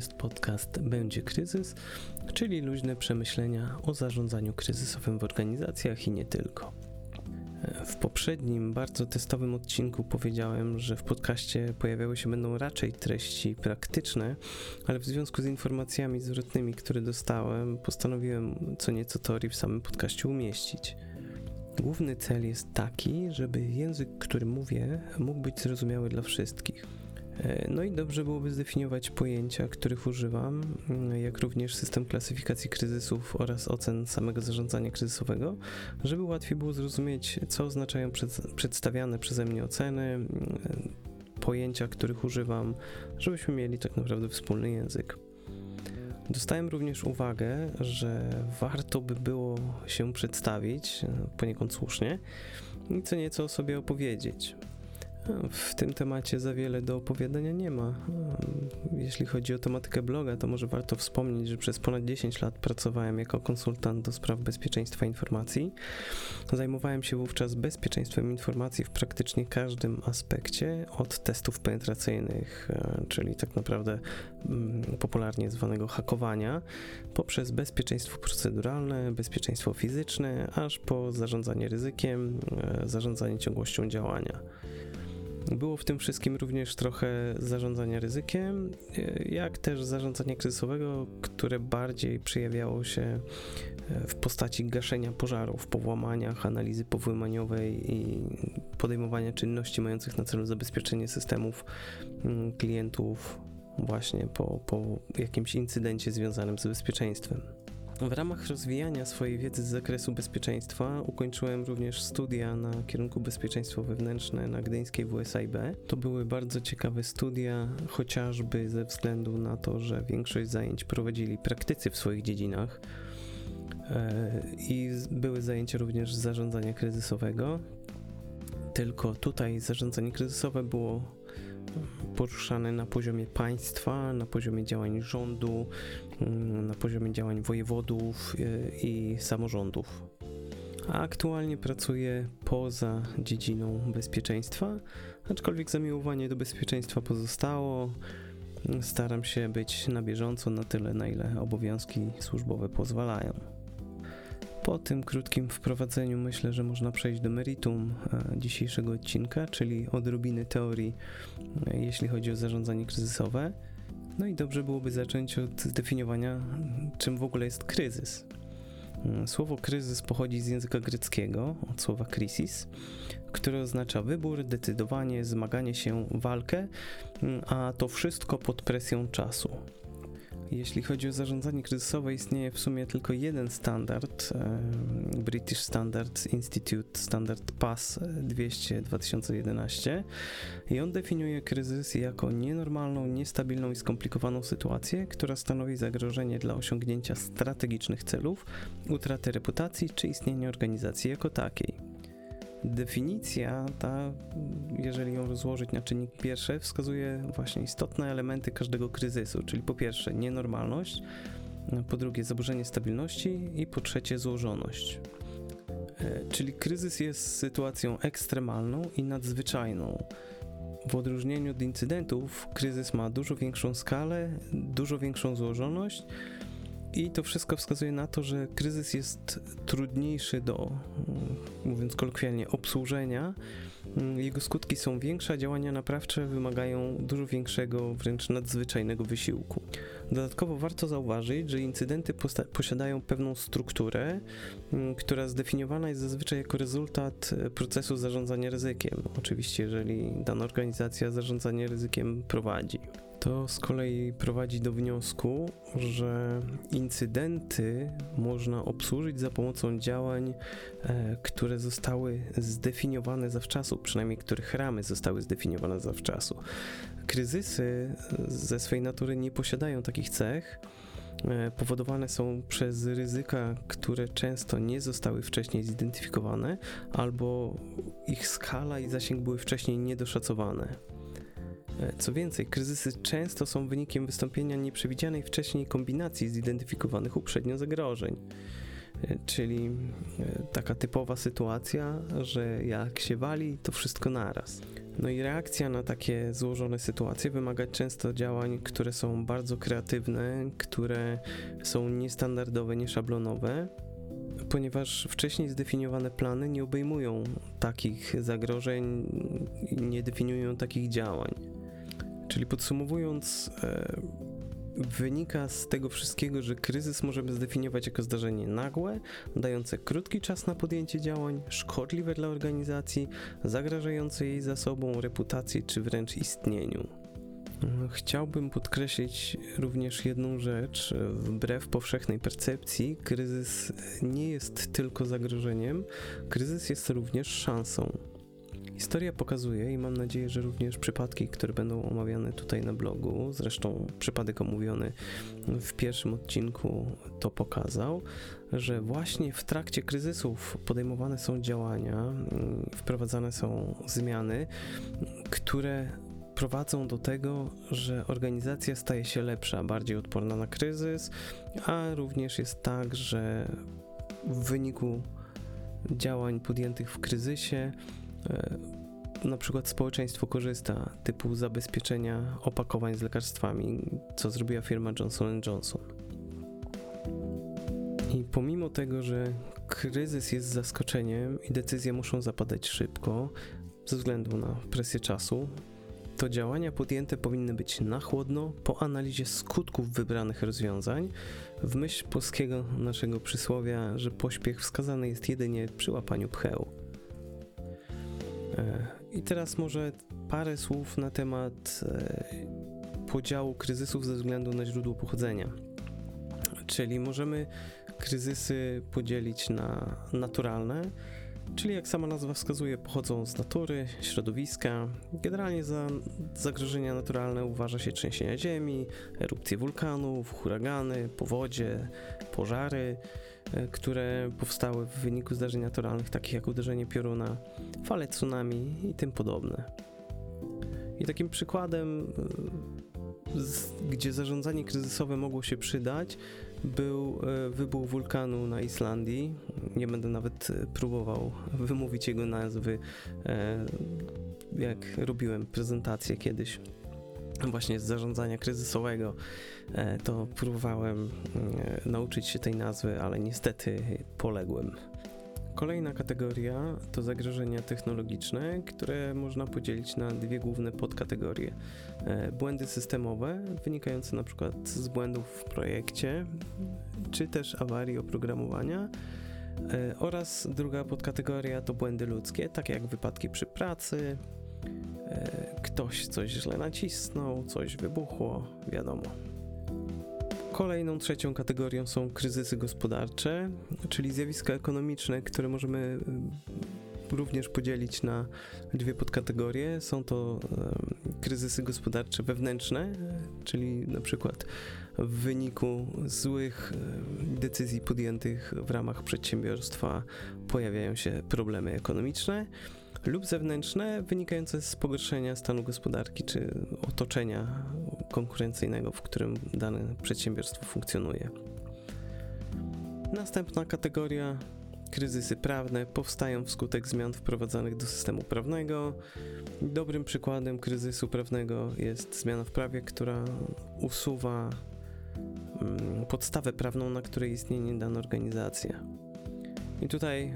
Jest podcast Będzie Kryzys, czyli luźne przemyślenia o zarządzaniu kryzysowym w organizacjach i nie tylko. W poprzednim, bardzo testowym odcinku powiedziałem, że w podcaście pojawiały się będą raczej treści praktyczne, ale w związku z informacjami zwrotnymi, które dostałem, postanowiłem co nieco teorii w samym podcaście umieścić. Główny cel jest taki, żeby język, który mówię, mógł być zrozumiały dla wszystkich. E, no i dobrze byłoby zdefiniować pojęcia, których używam, mm, jak również system klasyfikacji kryzysów oraz ocen samego zarządzania kryzysowego, żeby łatwiej było zrozumieć, co oznaczają przedstawiane przeze mnie oceny, mm, pojęcia, których używam, żebyśmy mieli tak naprawdę wspólny język. Dostałem również uwagę, że warto by było się przedstawić, e, poniekąd słusznie, i co nieco o sobie opowiedzieć. W tym temacie za wiele do opowiadania nie ma. Jeśli chodzi o tematykę bloga, to może warto wspomnieć, że przez ponad 10 lat pracowałem jako konsultant do spraw bezpieczeństwa informacji. Zajmowałem się wówczas bezpieczeństwem informacji w praktycznie każdym aspekcie, od testów penetracyjnych, e, czyli tak naprawdę mm, popularnie zwanego hakowania, poprzez bezpieczeństwo proceduralne, bezpieczeństwo fizyczne, aż po zarządzanie ryzykiem, e, zarządzanie ciągłością działania. Było w tym wszystkim również trochę zarządzania ryzykiem, jak też zarządzania kryzysowego, które bardziej przejawiało się e, w postaci gaszenia pożarów po włamaniach, analizy powłamaniowej i podejmowania czynności mających na celu zabezpieczenie systemów mm, klientów właśnie po, po jakimś incydencie związanym z bezpieczeństwem. W ramach rozwijania swojej wiedzy z zakresu bezpieczeństwa ukończyłem również studia na kierunku bezpieczeństwo wewnętrzne na gdyńskiej WSIB. To były bardzo ciekawe studia, chociażby ze względu na to, że większość zajęć prowadzili praktycy w swoich dziedzinach e, i były zajęcia również z zarządzania kryzysowego. Tylko tutaj zarządzanie kryzysowe było poruszane na poziomie państwa, na poziomie działań rządu, na poziomie działań wojewodów y, i samorządów. Aktualnie pracuję poza dziedziną bezpieczeństwa, aczkolwiek zamiłowanie do bezpieczeństwa pozostało. Staram się być na bieżąco na tyle, na ile obowiązki służbowe pozwalają. Po tym krótkim wprowadzeniu myślę, że można przejść do meritum e, dzisiejszego odcinka, czyli odrobiny teorii, e, jeśli chodzi o zarządzanie kryzysowe. No i dobrze byłoby zacząć od zdefiniowania, czym w ogóle jest kryzys. Mm, słowo kryzys pochodzi z języka greckiego, od słowa krisis, które oznacza wybór, decydowanie, zmaganie się, walkę, mm, a to wszystko pod presją czasu. Jeśli chodzi o zarządzanie kryzysowe, istnieje w sumie tylko jeden standard, British Standards Institute Standard PAS 200 2011 i on definiuje kryzys jako nienormalną, niestabilną i skomplikowaną sytuację, która stanowi zagrożenie dla osiągnięcia strategicznych celów, utraty reputacji czy istnienia organizacji jako takiej. Definicja ta, jeżeli ją rozłożyć na czynniki pierwsze, wskazuje właśnie istotne elementy każdego kryzysu, czyli po pierwsze nienormalność, po drugie zaburzenie stabilności i po trzecie złożoność. E, czyli kryzys jest sytuacją ekstremalną i nadzwyczajną. W odróżnieniu od incydentów, kryzys ma dużo większą skalę, dużo większą złożoność i to wszystko wskazuje na to, że kryzys jest trudniejszy do, mówiąc kolokwialnie, obsłużenia. Jego skutki są większe, a działania naprawcze wymagają dużo większego, wręcz nadzwyczajnego wysiłku. Dodatkowo warto zauważyć, że incydenty posiadają pewną strukturę, która zdefiniowana jest zazwyczaj jako rezultat e, procesu zarządzania ryzykiem. Oczywiście, jeżeli dana organizacja zarządzanie ryzykiem prowadzi. To z kolei prowadzi do wniosku, że incydenty można obsłużyć za pomocą działań, e, które zostały zdefiniowane zawczasu, przynajmniej których ramy zostały zdefiniowane zawczasu. Kryzysy ze swej natury nie posiadają takich cech. E, powodowane są przez ryzyka, które często nie zostały wcześniej zidentyfikowane, albo ich skala i zasięg były wcześniej niedoszacowane. E, co więcej, kryzysy często są wynikiem wystąpienia nieprzewidzianej wcześniej kombinacji zidentyfikowanych uprzednio zagrożeń. czyli taka typowa sytuacja, że jak się wali, to wszystko naraz. No i reakcja na takie złożone sytuacje wymaga często działań, które są bardzo kreatywne, które są niestandardowe, nieszablonowe, ponieważ wcześniej zdefiniowane plany nie obejmują takich zagrożeń i nie definiują takich działań. Czyli podsumowując, e, wynika z tego wszystkiego, że kryzys możemy zdefiniować jako zdarzenie nagłe, dające krótki czas na podjęcie działań, szkodliwe dla organizacji, zagrażające jej zasobom, reputacji czy wręcz istnieniu. Chciałbym podkreślić również jedną rzecz. Wbrew powszechnej percepcji, kryzys nie jest tylko zagrożeniem, kryzys jest również szansą. Historia pokazuje i mam nadzieję, że również przypadki, które będą omawiane tutaj na blogu, zresztą przypadek omówiony w pierwszym odcinku to pokazał, że właśnie w trakcie kryzysów podejmowane są działania, wprowadzane są zmiany, które prowadzą do tego, że organizacja staje się lepsza, bardziej odporna na kryzys, a również jest tak, że w wyniku działań podjętych w kryzysie na przykład społeczeństwo korzysta, typu zabezpieczenia opakowań z lekarstwami, co zrobiła firma Johnson Johnson. I pomimo tego, że kryzys jest zaskoczeniem i decyzje muszą zapadać szybko, ze względu na presję czasu, to działania podjęte powinny być na chłodno, po analizie skutków wybranych rozwiązań, w myśl polskiego naszego przysłowia, że pośpiech wskazany jest jedynie przy łapaniu pcheł. E, I teraz może parę słów na temat e, podziału kryzysów ze względu na źródło pochodzenia. Czyli możemy kryzysy podzielić na naturalne, czyli jak sama nazwa wskazuje, pochodzą z natury, środowiska. Generalnie za zagrożenia naturalne uważa się trzęsienia ziemi, erupcje wulkanów, huragany, powodzie, pożary, które powstały w wyniku zdarzeń naturalnych, takich jak uderzenie pioruna, fale tsunami i tym podobne. I takim przykładem, e, gdzie zarządzanie kryzysowe mogło się przydać, był e, wybuch wulkanu na Islandii. Nie będę nawet e, próbował wymówić jego nazwy, e, jak robiłem prezentację kiedyś właśnie z zarządzania kryzysowego, to próbowałem nauczyć się tej nazwy, ale niestety poległem. Kolejna kategoria to zagrożenia technologiczne, które można podzielić na dwie główne podkategorie. E, błędy systemowe, wynikające przykład z błędów w projekcie, czy też awarii oprogramowania. E, oraz druga podkategoria to błędy ludzkie, takie jak wypadki przy pracy, e, ktoś coś źle nacisnął, coś wybuchło, wiadomo. Kolejną trzecią kategorią są kryzysy gospodarcze, czyli zjawiska ekonomiczne, które możemy y, również podzielić na dwie podkategorie. Są to kryzysy gospodarcze wewnętrzne, czyli na przykład w wyniku złych decyzji podjętych w ramach przedsiębiorstwa pojawiają się problemy ekonomiczne lub zewnętrzne wynikające z pogorszenia stanu gospodarki czy otoczenia konkurencyjnego, w którym dane przedsiębiorstwo funkcjonuje. Następna kategoria kryzysy prawne powstają wskutek zmian wprowadzanych do systemu prawnego. Dobrym przykładem kryzysu prawnego jest zmiana w prawie, która usuwa mm, podstawę prawną, na której istnieje dana organizacja. I tutaj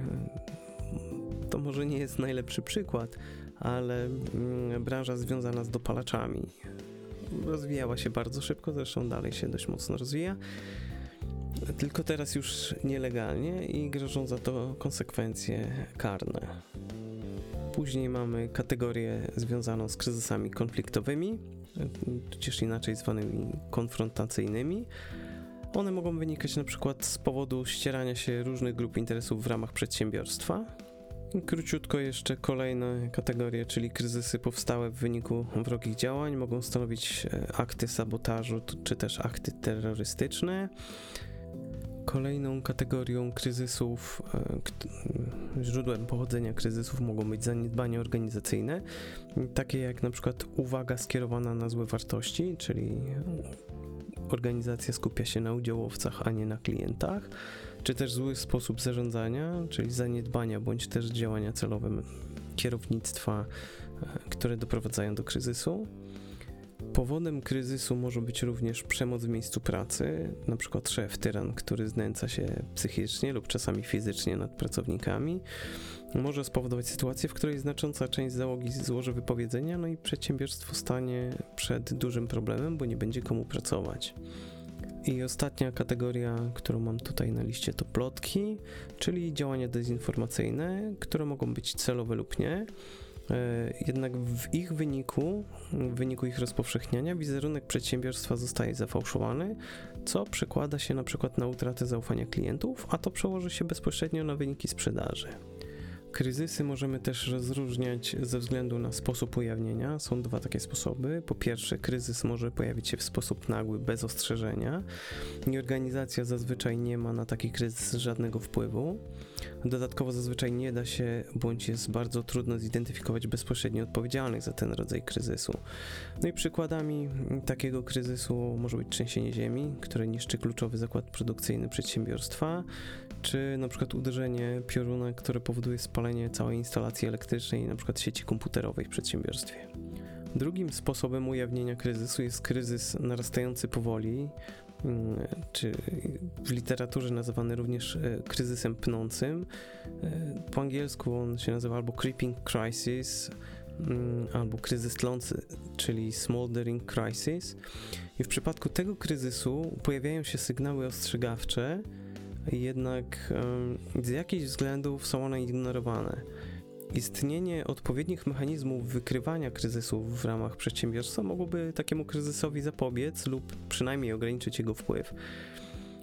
to może nie jest najlepszy przykład, ale mm, branża związana z dopalaczami rozwijała się bardzo szybko, zresztą dalej się dość mocno rozwija. Tylko teraz już nielegalnie i grożą za to konsekwencje karne. Później mamy kategorię związaną z kryzysami konfliktowymi, tudzież inaczej zwanymi konfrontacyjnymi. One mogą wynikać na przykład z powodu ścierania się różnych grup interesów w ramach przedsiębiorstwa, Króciutko jeszcze kolejne kategorie, czyli kryzysy powstałe w wyniku wrogich działań, mogą stanowić e, akty sabotażu czy też akty terrorystyczne. Kolejną kategorią kryzysów, e, źródłem pochodzenia kryzysów mogą być zaniedbania organizacyjne, takie jak na przykład uwaga skierowana na złe wartości, czyli organizacja skupia się na udziałowcach, a nie na klientach czy też zły sposób zarządzania, czyli zaniedbania bądź też działania celowe kierownictwa, e, które doprowadzają do kryzysu. Powodem kryzysu może być również przemoc w miejscu pracy, przykład szef tyran, który znęca się psychicznie lub czasami fizycznie nad pracownikami. Może spowodować sytuację, w której znacząca część załogi złoży wypowiedzenia, no i przedsiębiorstwo stanie przed dużym problemem, bo nie będzie komu pracować. I ostatnia kategoria, którą mam tutaj na liście, to plotki, czyli działania dezinformacyjne, które mogą być celowe lub nie. E, jednak w ich wyniku, w wyniku ich rozpowszechniania, wizerunek przedsiębiorstwa zostaje zafałszowany, co przekłada się na przykład na utratę zaufania klientów, a to przełoży się bezpośrednio na wyniki sprzedaży. Kryzysy możemy też rozróżniać ze względu na sposób ujawnienia. Są dwa takie sposoby. Po pierwsze, kryzys może pojawić się w sposób nagły, bez ostrzeżenia i organizacja zazwyczaj nie ma na taki kryzys żadnego wpływu. Dodatkowo zazwyczaj nie da się, bądź jest bardzo trudno zidentyfikować bezpośrednio odpowiedzialnych za ten rodzaj kryzysu. No i przykładami takiego kryzysu może być trzęsienie ziemi, które niszczy kluczowy zakład produkcyjny przedsiębiorstwa, czy na przykład uderzenie pioruna, które powoduje spalenie całej instalacji elektrycznej, na przykład sieci komputerowej w przedsiębiorstwie. Drugim sposobem ujawnienia kryzysu jest kryzys narastający powoli, mm, czy w literaturze nazywany również e, kryzysem pnącym. E, po angielsku on się nazywa albo creeping crisis, mm, albo kryzys tlący, czyli smoldering crisis. I w przypadku tego kryzysu pojawiają się sygnały ostrzegawcze, jednak z jakichś względów są one ignorowane. Istnienie odpowiednich mechanizmów wykrywania kryzysów w ramach przedsiębiorstwa mogłoby takiemu kryzysowi zapobiec lub przynajmniej ograniczyć jego wpływ.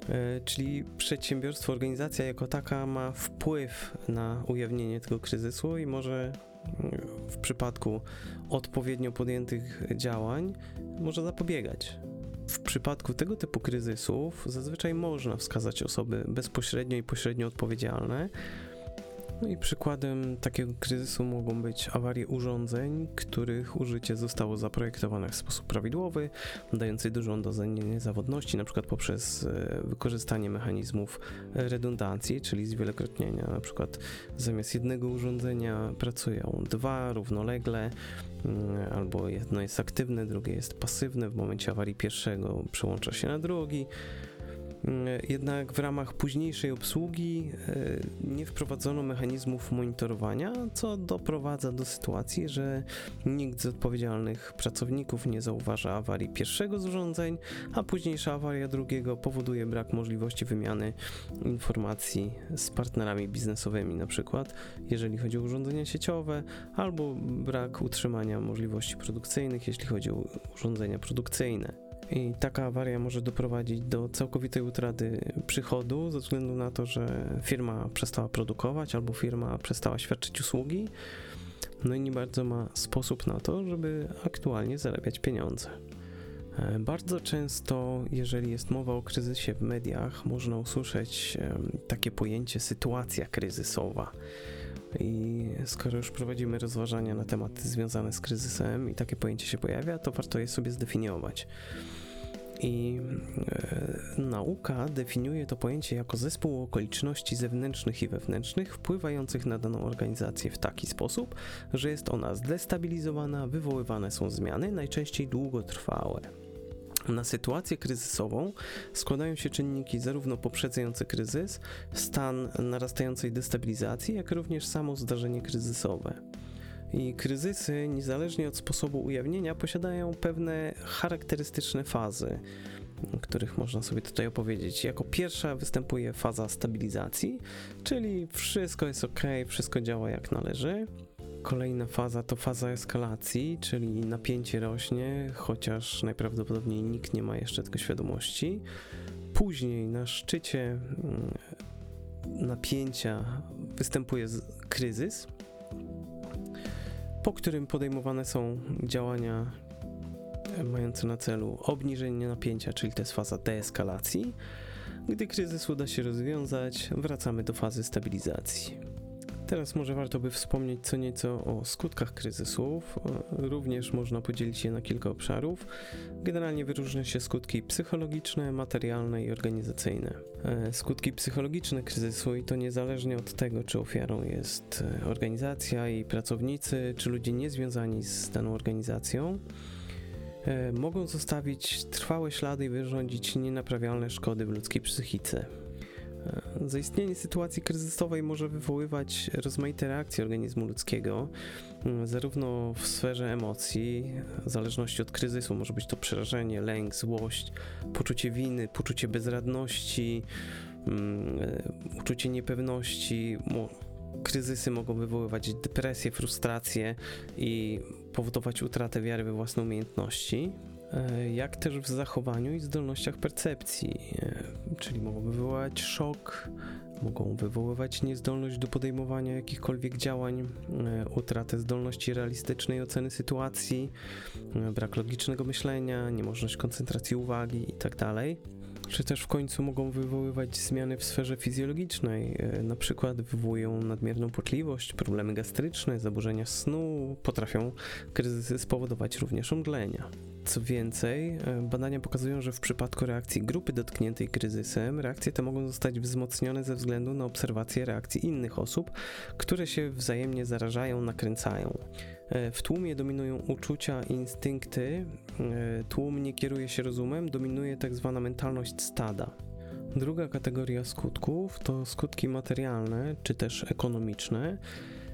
E, czyli przedsiębiorstwo, organizacja jako taka ma wpływ na ujawnienie tego kryzysu i może w przypadku odpowiednio podjętych działań może zapobiegać w przypadku tego typu kryzysów zazwyczaj można wskazać osoby bezpośrednio i pośrednio odpowiedzialne. No i przykładem takiego kryzysu mogą być awarie urządzeń, których użycie zostało zaprojektowane w sposób prawidłowy, dający dużą dozę niezawodności, np. poprzez e, wykorzystanie mechanizmów redundancji, czyli zwielokrotnienia. Na przykład zamiast jednego urządzenia pracują dwa równolegle, Mm, albo jedno jest aktywne, drugie jest pasywne. W momencie awarii pierwszego przełącza się na drugi. Jednak w ramach późniejszej obsługi e, nie wprowadzono mechanizmów monitorowania, co doprowadza do sytuacji, że nikt z odpowiedzialnych pracowników nie zauważa awarii pierwszego z urządzeń, a późniejsza awaria drugiego powoduje brak możliwości wymiany informacji z partnerami biznesowymi, na przykład jeżeli chodzi o urządzenia sieciowe, albo brak utrzymania możliwości produkcyjnych, jeśli chodzi o urządzenia produkcyjne. I taka awaria może doprowadzić do całkowitej utraty przychodu ze względu na to, że firma przestała produkować albo firma przestała świadczyć usługi. No i nie bardzo ma sposób na to, żeby aktualnie zarabiać pieniądze. E, bardzo często, jeżeli jest mowa o kryzysie w mediach, można usłyszeć takie pojęcie sytuacja kryzysowa. I skoro już prowadzimy rozważania na tematy związane z kryzysem i takie pojęcie się pojawia, to warto je sobie zdefiniować. I e, nauka definiuje to pojęcie jako zespół okoliczności zewnętrznych i wewnętrznych wpływających na daną organizację w taki sposób, że jest ona zdestabilizowana, wywoływane są zmiany, najczęściej długotrwałe. Na sytuację kryzysową składają się czynniki zarówno poprzedzające kryzys, stan narastającej destabilizacji, jak również samo zdarzenie kryzysowe. I kryzysy, niezależnie od sposobu ujawnienia, posiadają pewne charakterystyczne fazy, których można sobie tutaj opowiedzieć. Jako pierwsza występuje faza stabilizacji, czyli wszystko jest ok, wszystko działa jak należy. Kolejna faza to faza eskalacji, czyli napięcie rośnie, chociaż najprawdopodobniej nikt nie ma jeszcze tego świadomości. Później na szczycie mm, napięcia występuje kryzys, po którym podejmowane są działania mające na celu obniżenie napięcia, czyli to jest faza deeskalacji. Gdy kryzys uda się rozwiązać, wracamy do fazy stabilizacji. Teraz może warto by wspomnieć co nieco o skutkach kryzysów. Również można podzielić je na kilka obszarów. Generalnie wyróżnia się skutki psychologiczne, materialne i organizacyjne. E, skutki psychologiczne kryzysu i to niezależnie od tego, czy ofiarą jest e, organizacja i pracownicy, czy ludzie niezwiązani z daną organizacją e, mogą zostawić trwałe ślady i wyrządzić nienaprawialne szkody w ludzkiej psychice. Zaistnienie sytuacji kryzysowej może wywoływać rozmaite reakcje organizmu ludzkiego, mm, zarówno w sferze emocji, w zależności od kryzysu, może być to przerażenie, lęk, złość, poczucie winy, poczucie bezradności, mm, uczucie niepewności. Kryzysy mogą wywoływać depresję, frustrację i powodować utratę wiary we własne umiejętności. E, jak też w zachowaniu i zdolnościach percepcji, e, czyli mogą wywołać szok, mogą wywoływać niezdolność do podejmowania jakichkolwiek działań, e, utratę zdolności realistycznej oceny sytuacji, brak logicznego myślenia, niemożność koncentracji uwagi itd. Tak czy też w końcu mogą wywoływać zmiany w sferze fizjologicznej, na przykład wywołują nadmierną potliwość, problemy gastryczne, zaburzenia snu, potrafią kryzysy spowodować również omdlenia. Co więcej, e, badania pokazują, że w przypadku reakcji grupy dotkniętej kryzysem, reakcje te mogą zostać wzmocnione ze względu na obserwację reakcji innych osób, które się wzajemnie zarażają, nakręcają. E, w tłumie dominują uczucia instynkty, e, tłum nie kieruje się rozumem, dominuje tak zwana mentalność stada. Druga kategoria skutków to skutki materialne czy też ekonomiczne,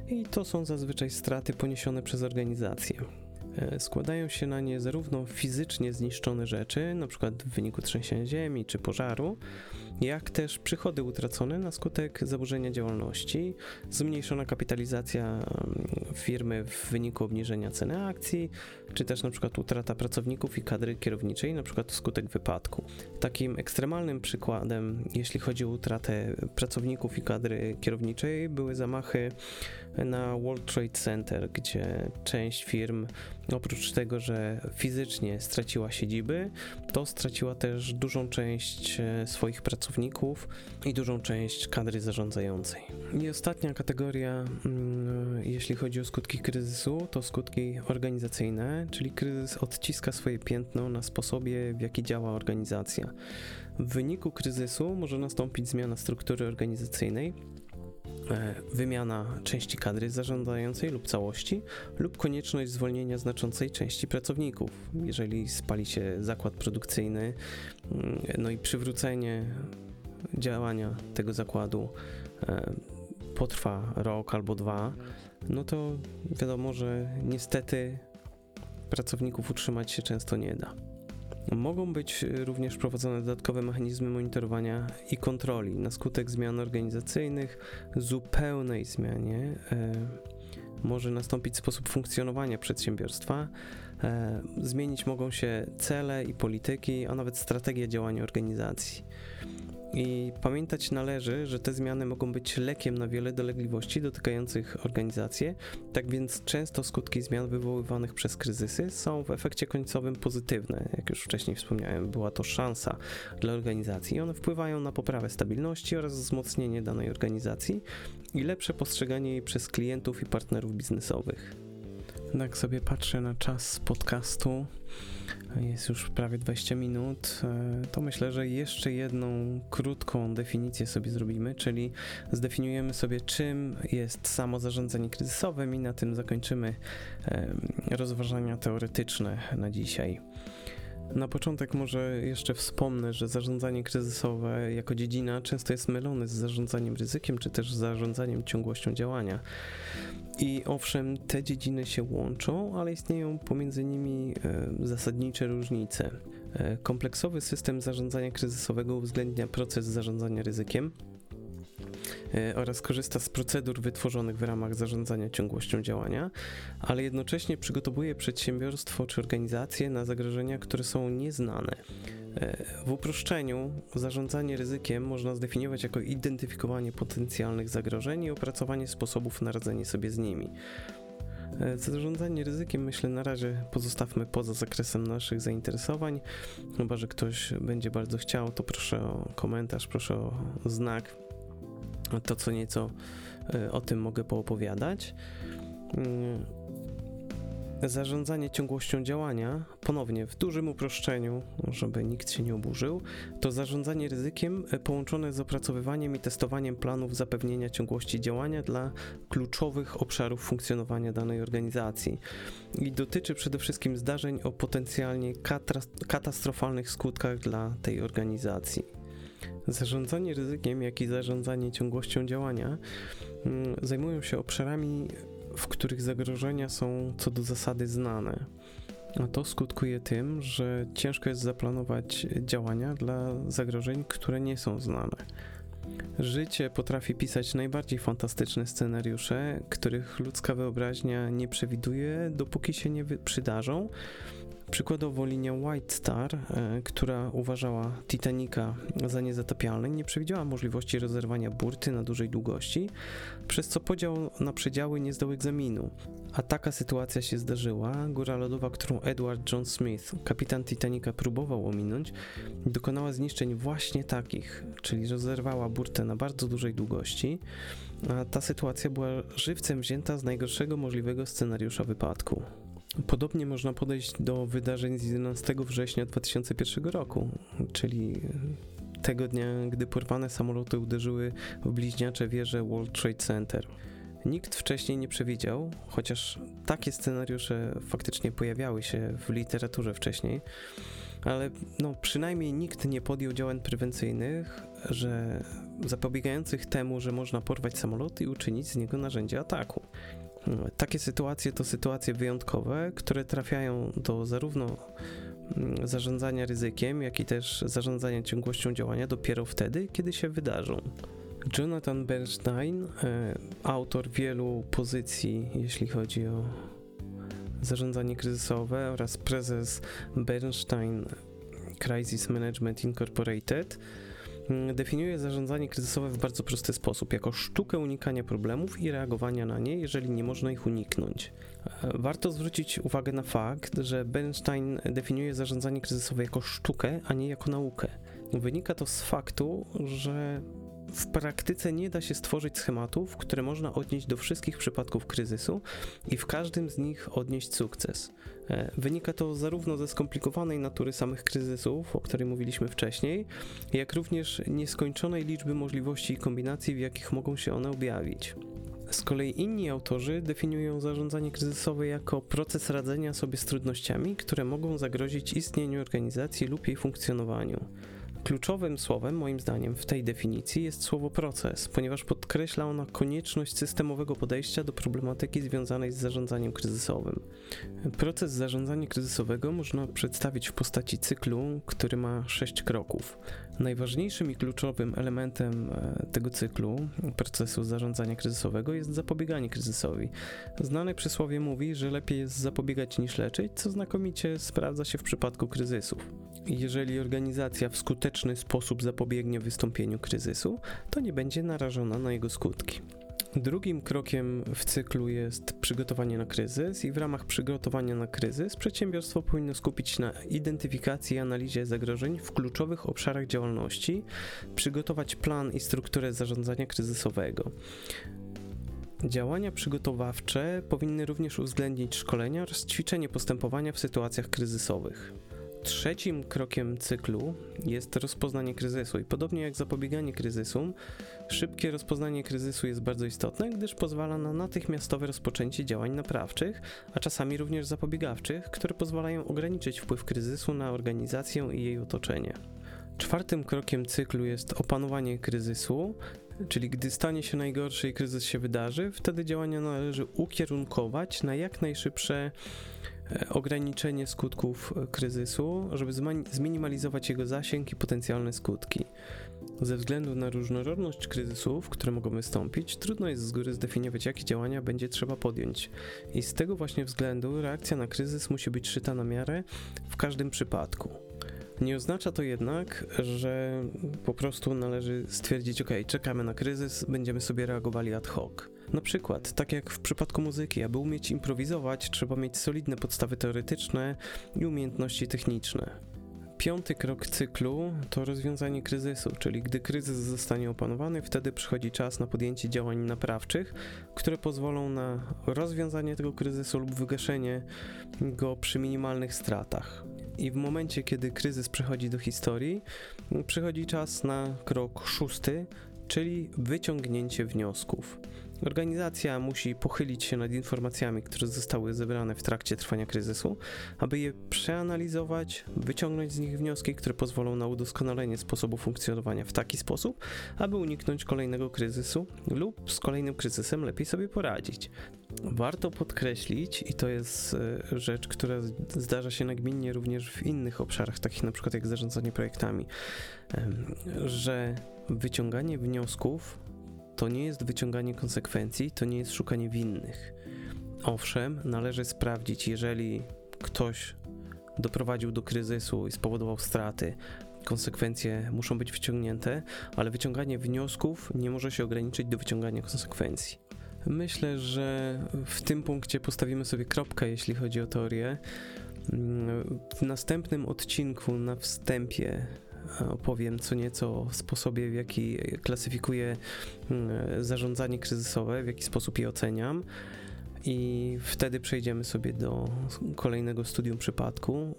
i to są zazwyczaj straty poniesione przez organizację. E, składają się na nie zarówno fizycznie zniszczone rzeczy, np. w wyniku trzęsienia ziemi czy pożaru, jak też przychody utracone na skutek zaburzenia działalności, zmniejszona kapitalizacja mm, firmy w wyniku obniżenia ceny akcji, czy też przykład utrata pracowników i kadry kierowniczej, przykład wskutek wypadku. Takim ekstremalnym przykładem, jeśli chodzi o utratę pracowników i kadry kierowniczej, były zamachy na World Trade Center, gdzie część firm oprócz tego, że fizycznie straciła siedziby, to straciła też dużą część e, swoich pracowników i dużą część kadry zarządzającej. I ostatnia kategoria, mm, jeśli chodzi o skutki kryzysu, to skutki organizacyjne, czyli kryzys odciska swoje piętno na sposobie, w jaki działa organizacja. W wyniku kryzysu może nastąpić zmiana struktury organizacyjnej, wymiana części kadry zarządzającej lub całości, lub konieczność zwolnienia znaczącej części pracowników, jeżeli spali się zakład produkcyjny, mm, no i przywrócenie działania tego zakładu e, potrwa rok albo dwa, no to wiadomo, że niestety pracowników utrzymać się często nie da. Mogą być również prowadzone dodatkowe mechanizmy monitorowania i kontroli na skutek zmian organizacyjnych, zupełnej zmianie. E, może nastąpić sposób funkcjonowania przedsiębiorstwa, e, zmienić mogą się cele i polityki, a nawet strategia działania organizacji. I pamiętać należy, że te zmiany mogą być lekiem na wiele dolegliwości dotykających organizację, tak więc często skutki zmian wywoływanych przez kryzysy są w efekcie końcowym pozytywne. Jak już wcześniej wspomniałem, była to szansa dla organizacji. One wpływają na poprawę stabilności oraz wzmocnienie danej organizacji i lepsze postrzeganie jej przez klientów i partnerów biznesowych. Tak sobie patrzę na czas podcastu jest już prawie 20 minut, e, to myślę, że jeszcze jedną krótką definicję sobie zrobimy, czyli zdefiniujemy sobie, czym jest samo zarządzanie kryzysowym i na tym zakończymy rozważania teoretyczne na dzisiaj. Na początek może jeszcze wspomnę, że zarządzanie kryzysowe jako dziedzina często jest mylone z zarządzaniem ryzykiem, czy też zarządzaniem ciągłością działania. I owszem, te dziedziny się łączą, ale istnieją pomiędzy nimi e, zasadnicze różnice. E, kompleksowy system zarządzania kryzysowego uwzględnia proces zarządzania ryzykiem, oraz korzysta z procedur wytworzonych w ramach zarządzania ciągłością działania, ale jednocześnie przygotowuje przedsiębiorstwo czy organizację na zagrożenia, które są nieznane. W uproszczeniu, zarządzanie ryzykiem można zdefiniować jako identyfikowanie potencjalnych zagrożeń i opracowanie sposobów na radzenie sobie z nimi. Zarządzanie ryzykiem myślę na razie pozostawmy poza zakresem naszych zainteresowań. Chyba, że ktoś będzie bardzo chciał, to proszę o komentarz, proszę o znak to co nieco e, o tym mogę poopowiadać. Mm, Zarządzanie ciągłością działania, ponownie w dużym uproszczeniu, żeby nikt się nie oburzył, to zarządzanie ryzykiem e, połączone z opracowywaniem i testowaniem planów zapewnienia ciągłości działania dla kluczowych obszarów funkcjonowania danej organizacji. I dotyczy przede wszystkim zdarzeń o potencjalnie katastrofalnych skutkach dla tej organizacji. Zarządzanie ryzykiem, jak i zarządzanie ciągłością działania mm, zajmują się obszarami w których zagrożenia są co do zasady znane. A to skutkuje tym, że ciężko jest zaplanować działania dla zagrożeń, które nie są znane. Życie potrafi pisać najbardziej fantastyczne scenariusze, których ludzka wyobraźnia nie przewiduje, dopóki się nie przydarzą, Przykładowo linia White Star, e, która uważała Titanica za niezatapialny, nie przewidziała możliwości rozerwania burty na dużej długości, przez co podział na przedziały nie zdał egzaminu. A taka sytuacja się zdarzyła. Góra lodowa, którą Edward John Smith, kapitan Titanica, próbował ominąć, dokonała zniszczeń właśnie takich, czyli rozerwała burtę na bardzo dużej długości, a ta sytuacja była żywcem wzięta z najgorszego możliwego scenariusza wypadku. Podobnie można podejść do wydarzeń z 11 września 2001 roku, czyli tego dnia, gdy porwane samoloty uderzyły w bliźniacze wieże World Trade Center. Nikt wcześniej nie przewidział, chociaż takie scenariusze faktycznie pojawiały się w literaturze wcześniej, ale no, przynajmniej nikt nie podjął działań prewencyjnych, że zapobiegających temu, że można porwać samolot i uczynić z niego narzędzie ataku. Takie sytuacje to sytuacje wyjątkowe, które trafiają do zarówno mm, zarządzania ryzykiem, jak i też zarządzania ciągłością działania dopiero wtedy, kiedy się wydarzą. Jonathan Bernstein, e, autor wielu pozycji, jeśli chodzi o zarządzanie kryzysowe oraz prezes Bernstein Crisis Management Incorporated, definiuje zarządzanie kryzysowe w bardzo prosty sposób, jako sztukę unikania problemów i reagowania na nie, jeżeli nie można ich uniknąć. E, warto zwrócić uwagę na fakt, że Bernstein definiuje zarządzanie kryzysowe jako sztukę, a nie jako naukę. Wynika to z faktu, że w praktyce nie da się stworzyć schematów, które można odnieść do wszystkich przypadków kryzysu i w każdym z nich odnieść sukces. E, wynika to zarówno ze skomplikowanej natury samych kryzysów, o której mówiliśmy wcześniej, jak również nieskończonej liczby możliwości i kombinacji, w jakich mogą się one objawić. Z kolei inni autorzy definiują zarządzanie kryzysowe jako proces radzenia sobie z trudnościami, które mogą zagrozić istnieniu organizacji lub jej funkcjonowaniu. Kluczowym słowem, moim zdaniem, w tej definicji jest słowo proces, ponieważ podkreśla ona konieczność systemowego podejścia do problematyki związanej z zarządzaniem kryzysowym. Proces zarządzania kryzysowego można przedstawić w postaci cyklu, który ma sześć kroków. Najważniejszym i kluczowym elementem e, tego cyklu, procesu zarządzania kryzysowego, jest zapobieganie kryzysowi. Znane przysłowie mówi, że lepiej jest zapobiegać niż leczyć, co znakomicie sprawdza się w przypadku kryzysów. Jeżeli organizacja w skuteczny sposób zapobiegnie wystąpieniu kryzysu, to nie będzie narażona na jego skutki. Drugim krokiem w cyklu jest przygotowanie na kryzys i w ramach przygotowania na kryzys przedsiębiorstwo powinno skupić się na identyfikacji i analizie zagrożeń w kluczowych obszarach działalności, przygotować plan i strukturę zarządzania kryzysowego. Działania przygotowawcze powinny również uwzględnić szkolenia oraz ćwiczenie postępowania w sytuacjach kryzysowych. Trzecim krokiem cyklu jest rozpoznanie kryzysu i podobnie jak zapobieganie kryzysom, szybkie rozpoznanie kryzysu jest bardzo istotne, gdyż pozwala na natychmiastowe rozpoczęcie działań naprawczych, a czasami również zapobiegawczych, które pozwalają ograniczyć wpływ kryzysu na organizację i jej otoczenie. Czwartym krokiem cyklu jest opanowanie kryzysu, czyli gdy stanie się najgorszy i kryzys się wydarzy, wtedy działania należy ukierunkować na jak najszybsze ograniczenie skutków e, kryzysu, żeby zminimalizować jego zasięg i potencjalne skutki. Ze względu na różnorodność kryzysów, które mogą wystąpić, trudno jest z góry zdefiniować, jakie działania będzie trzeba podjąć. I z tego właśnie względu reakcja na kryzys musi być szyta na miarę w każdym przypadku. Nie oznacza to jednak, że po prostu należy stwierdzić, ok, czekamy na kryzys, będziemy sobie reagowali ad hoc. Na przykład, tak jak w przypadku muzyki, aby umieć improwizować, trzeba mieć solidne podstawy teoretyczne i umiejętności techniczne. Piąty krok cyklu to rozwiązanie kryzysu, czyli gdy kryzys zostanie opanowany, wtedy przychodzi czas na podjęcie działań naprawczych, które pozwolą na rozwiązanie tego kryzysu lub wygaszenie go przy minimalnych stratach. I w momencie, kiedy kryzys przechodzi do historii, przychodzi czas na krok szósty, czyli wyciągnięcie wniosków. Organizacja musi pochylić się nad informacjami, które zostały zebrane w trakcie trwania kryzysu, aby je przeanalizować, wyciągnąć z nich wnioski, które pozwolą na udoskonalenie sposobu funkcjonowania w taki sposób, aby uniknąć kolejnego kryzysu lub z kolejnym kryzysem lepiej sobie poradzić. Warto podkreślić, i to jest e, rzecz, która zdarza się nagminnie również w innych obszarach, takich na przykład jak zarządzanie projektami, że wyciąganie wniosków to nie jest wyciąganie konsekwencji, to nie jest szukanie winnych. Owszem, należy sprawdzić, jeżeli ktoś doprowadził do kryzysu i spowodował straty, konsekwencje muszą być wyciągnięte, ale wyciąganie wniosków nie może się ograniczyć do wyciągania konsekwencji. Myślę, że w tym punkcie postawimy sobie kropkę, jeśli chodzi o teorię. W następnym odcinku na wstępie opowiem co nieco o sposobie, w jaki klasyfikuję mm, zarządzanie kryzysowe, w jaki sposób je oceniam. I wtedy przejdziemy sobie do kolejnego studium przypadku,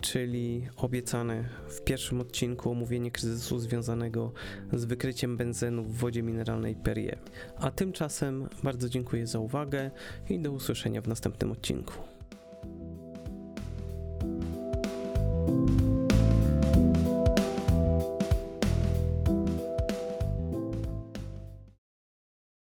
czyli obiecane w pierwszym odcinku omówienie kryzysu związanego z wykryciem benzynu w wodzie mineralnej Perrier. A tymczasem bardzo dziękuję za uwagę i do usłyszenia w następnym odcinku.